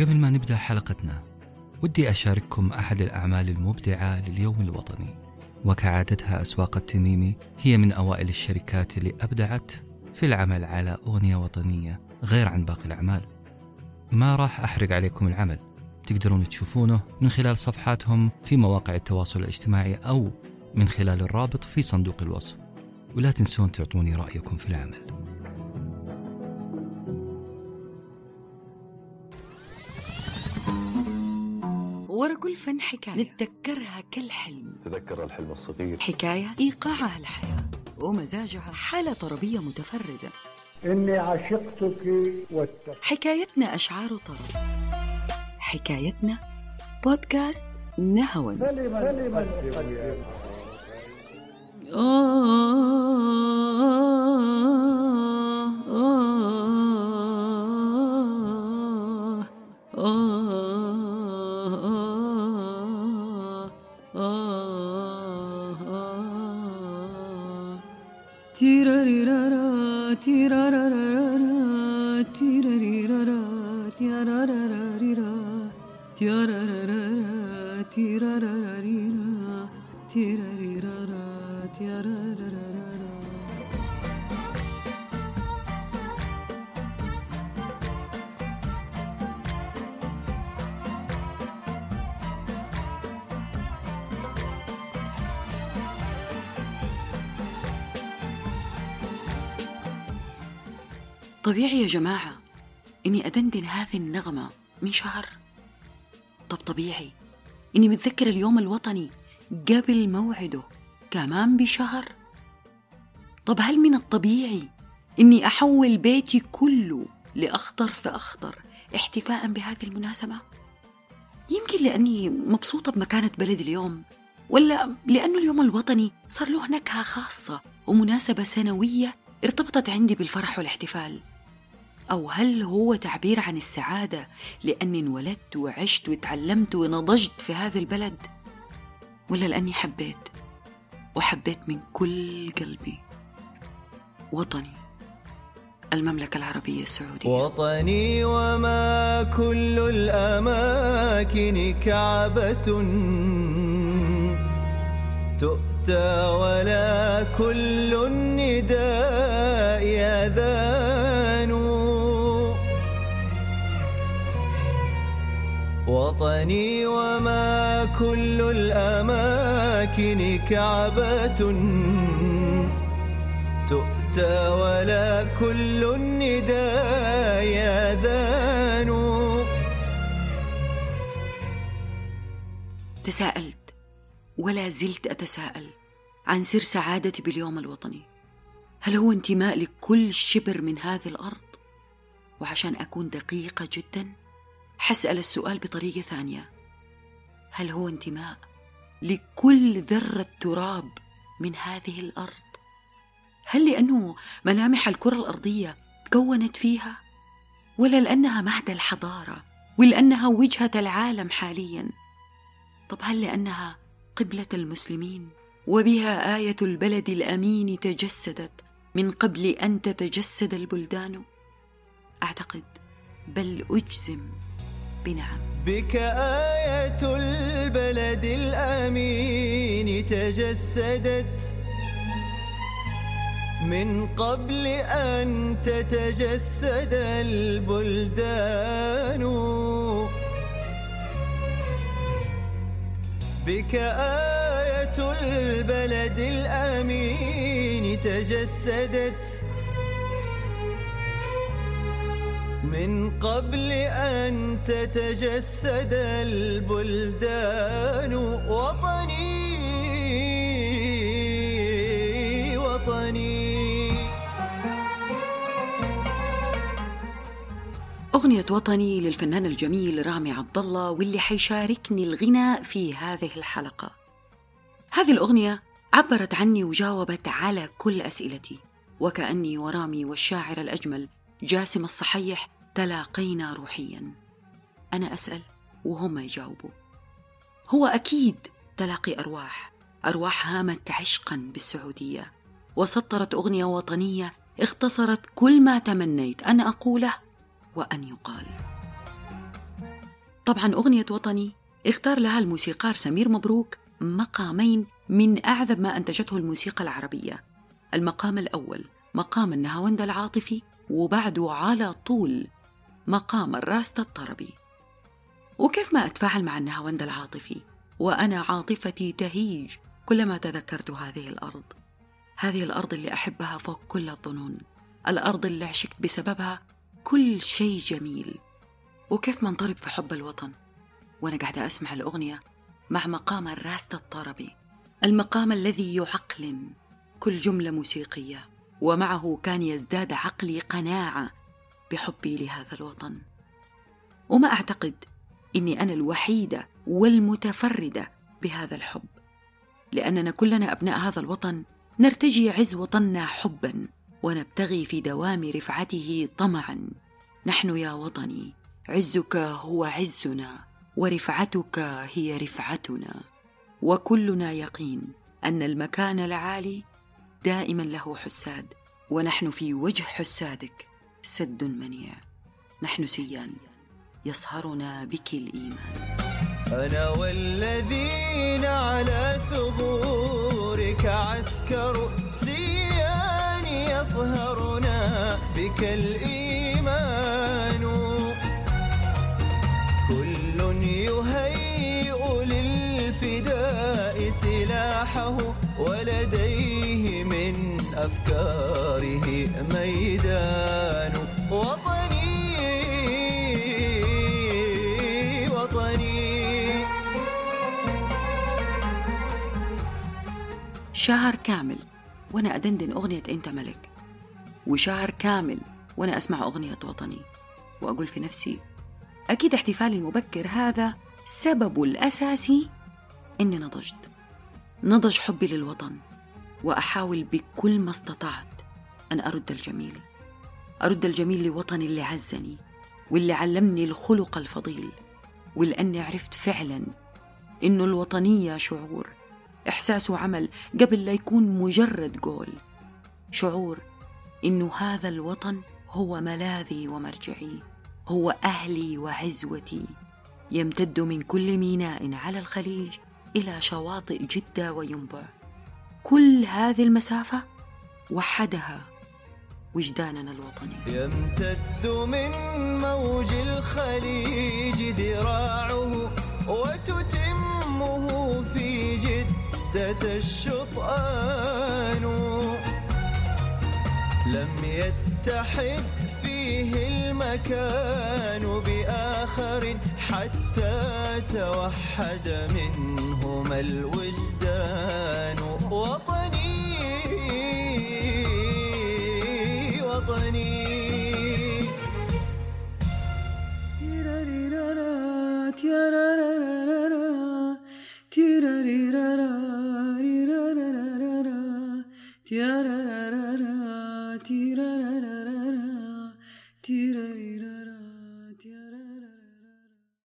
قبل ما نبدأ حلقتنا ودي أشارككم أحد الأعمال المبدعة لليوم الوطني. وكعادتها أسواق التميمي هي من أوائل الشركات اللي أبدعت في العمل على أغنية وطنية غير عن باقي الأعمال. ما راح أحرق عليكم العمل. تقدرون تشوفونه من خلال صفحاتهم في مواقع التواصل الاجتماعي أو من خلال الرابط في صندوق الوصف. ولا تنسون تعطوني رأيكم في العمل. ورا كل فن حكاية. نتذكرها كالحلم. تذكر الحلم الصغير. حكاية إيقاعها الحياة ومزاجها حالة طربية متفردة. إني عشقتك واتقيت حكايتنا أشعار طرب. حكايتنا بودكاست نهوى. كلمة كلمة تيراريرارا Tira طبيعي يا جماعة إني أدندن هذه النغمة من شهر؟ طب طبيعي. إني متذكر اليوم الوطني قبل موعده كمان بشهر؟ طب هل من الطبيعي إني أحول بيتي كله لأخضر فأخضر احتفاء بهذه المناسبة؟ يمكن لأني مبسوطة بمكانة بلدي اليوم ولا لأنه اليوم الوطني صار له نكهة خاصة ومناسبة سنوية ارتبطت عندي بالفرح والاحتفال. أو هل هو تعبير عن السعادة لأني انولدت وعشت وتعلمت ونضجت في هذا البلد؟ ولا لأني حبيت وحبيت من كل قلبي وطني المملكة العربية السعودية. وطني وما كل الأماكن كعبة. تؤتى ولا كل النداء يذان وطني وما كل الأماكن كعبة تؤتى ولا كل النداء يذان تساءلت ولا زلت أتساءل عن سر سعادتي باليوم الوطني هل هو انتماء لكل شبر من هذه الأرض؟ وعشان أكون دقيقة جدا حسأل السؤال بطريقة ثانية هل هو انتماء لكل ذرة تراب من هذه الأرض؟ هل لأنه ملامح الكرة الأرضية تكونت فيها؟ ولا لأنها مهد الحضارة ولأنها وجهة العالم حاليا؟ طب هل لأنها قبلة المسلمين وبها آية البلد الأمين تجسدت من قبل أن تتجسد البلدان؟ أعتقد بل أجزم بنعم. بك آية البلد الأمين تجسدت. من قبل أن تتجسد البلدان. بك آية البلد الأمين تجسدت. من قبل أن تتجسد البلدان وطني وطني أغنية وطني للفنان الجميل رامي عبد الله واللي حيشاركني الغناء في هذه الحلقة. هذه الأغنية عبرت عني وجاوبت على كل أسئلتي، وكأني ورامي والشاعر الأجمل جاسم الصحيح تلاقينا روحيا. أنا أسأل وهم يجاوبوا. هو أكيد تلاقي أرواح، أرواح هامت عشقا بالسعودية، وسطرت أغنية وطنية اختصرت كل ما تمنيت أن أقوله وأن يقال. طبعا أغنية وطني اختار لها الموسيقار سمير مبروك مقامين من أعذب ما أنتجته الموسيقى العربية. المقام الأول مقام النهاوند العاطفي وبعده على طول مقام الراست الطربي. وكيف ما أتفاعل مع النهاوند العاطفي؟ وأنا عاطفتي تهيج كلما تذكرت هذه الأرض. هذه الأرض اللي أحبها فوق كل الظنون. الأرض اللي عشقت بسببها كل شيء جميل. وكيف ما انطرب في حب الوطن. وأنا قاعدة أسمع الأغنية مع مقام الراست الطربي. المقام الذي يعقلن كل جملة موسيقية. ومعه كان يزداد عقلي قناعة بحبي لهذا الوطن. وما أعتقد إني أنا الوحيدة والمتفردة بهذا الحب. لأننا كلنا أبناء هذا الوطن نرتجي عز وطننا حبا ونبتغي في دوام رفعته طمعا. نحن يا وطني عزك هو عزنا ورفعتك هي رفعتنا. وكلنا يقين أن المكان العالي دائما له حساد ونحن في وجه حسادك سد منيع. نحن سيان. يصهرنا بك الإيمان. أنا والذين على ثغورك عسكر سيان يصهرنا بك الإيمان. كل يهيئ للفداء سلاحه ولديه من أفكاره ميدان. شهر كامل وأنا أدندن أغنية أنت ملك. وشهر كامل وأنا أسمع أغنية وطني. وأقول في نفسي أكيد احتفالي المبكر هذا سببه الأساسي إني نضجت. نضج حبي للوطن وأحاول بكل ما استطعت أن أرد الجميل. أرد الجميل لوطني اللي عزني واللي علمني الخلق الفضيل ولأني عرفت فعلا إنه الوطنية شعور. إحساس وعمل قبل لا يكون مجرد قول. شعور إنه هذا الوطن هو ملاذي ومرجعي هو أهلي وعزوتي. يمتد من كل ميناء على الخليج إلى شواطئ جدة وينبع. كل هذه المسافة وحدها وجداننا الوطني. يمتد من موج الخليج ذراعه في جدة الشطآن لم يتحد فيه المكان بآخر حتى توحد منهما الوجدان وطني وطني. Da-da-da.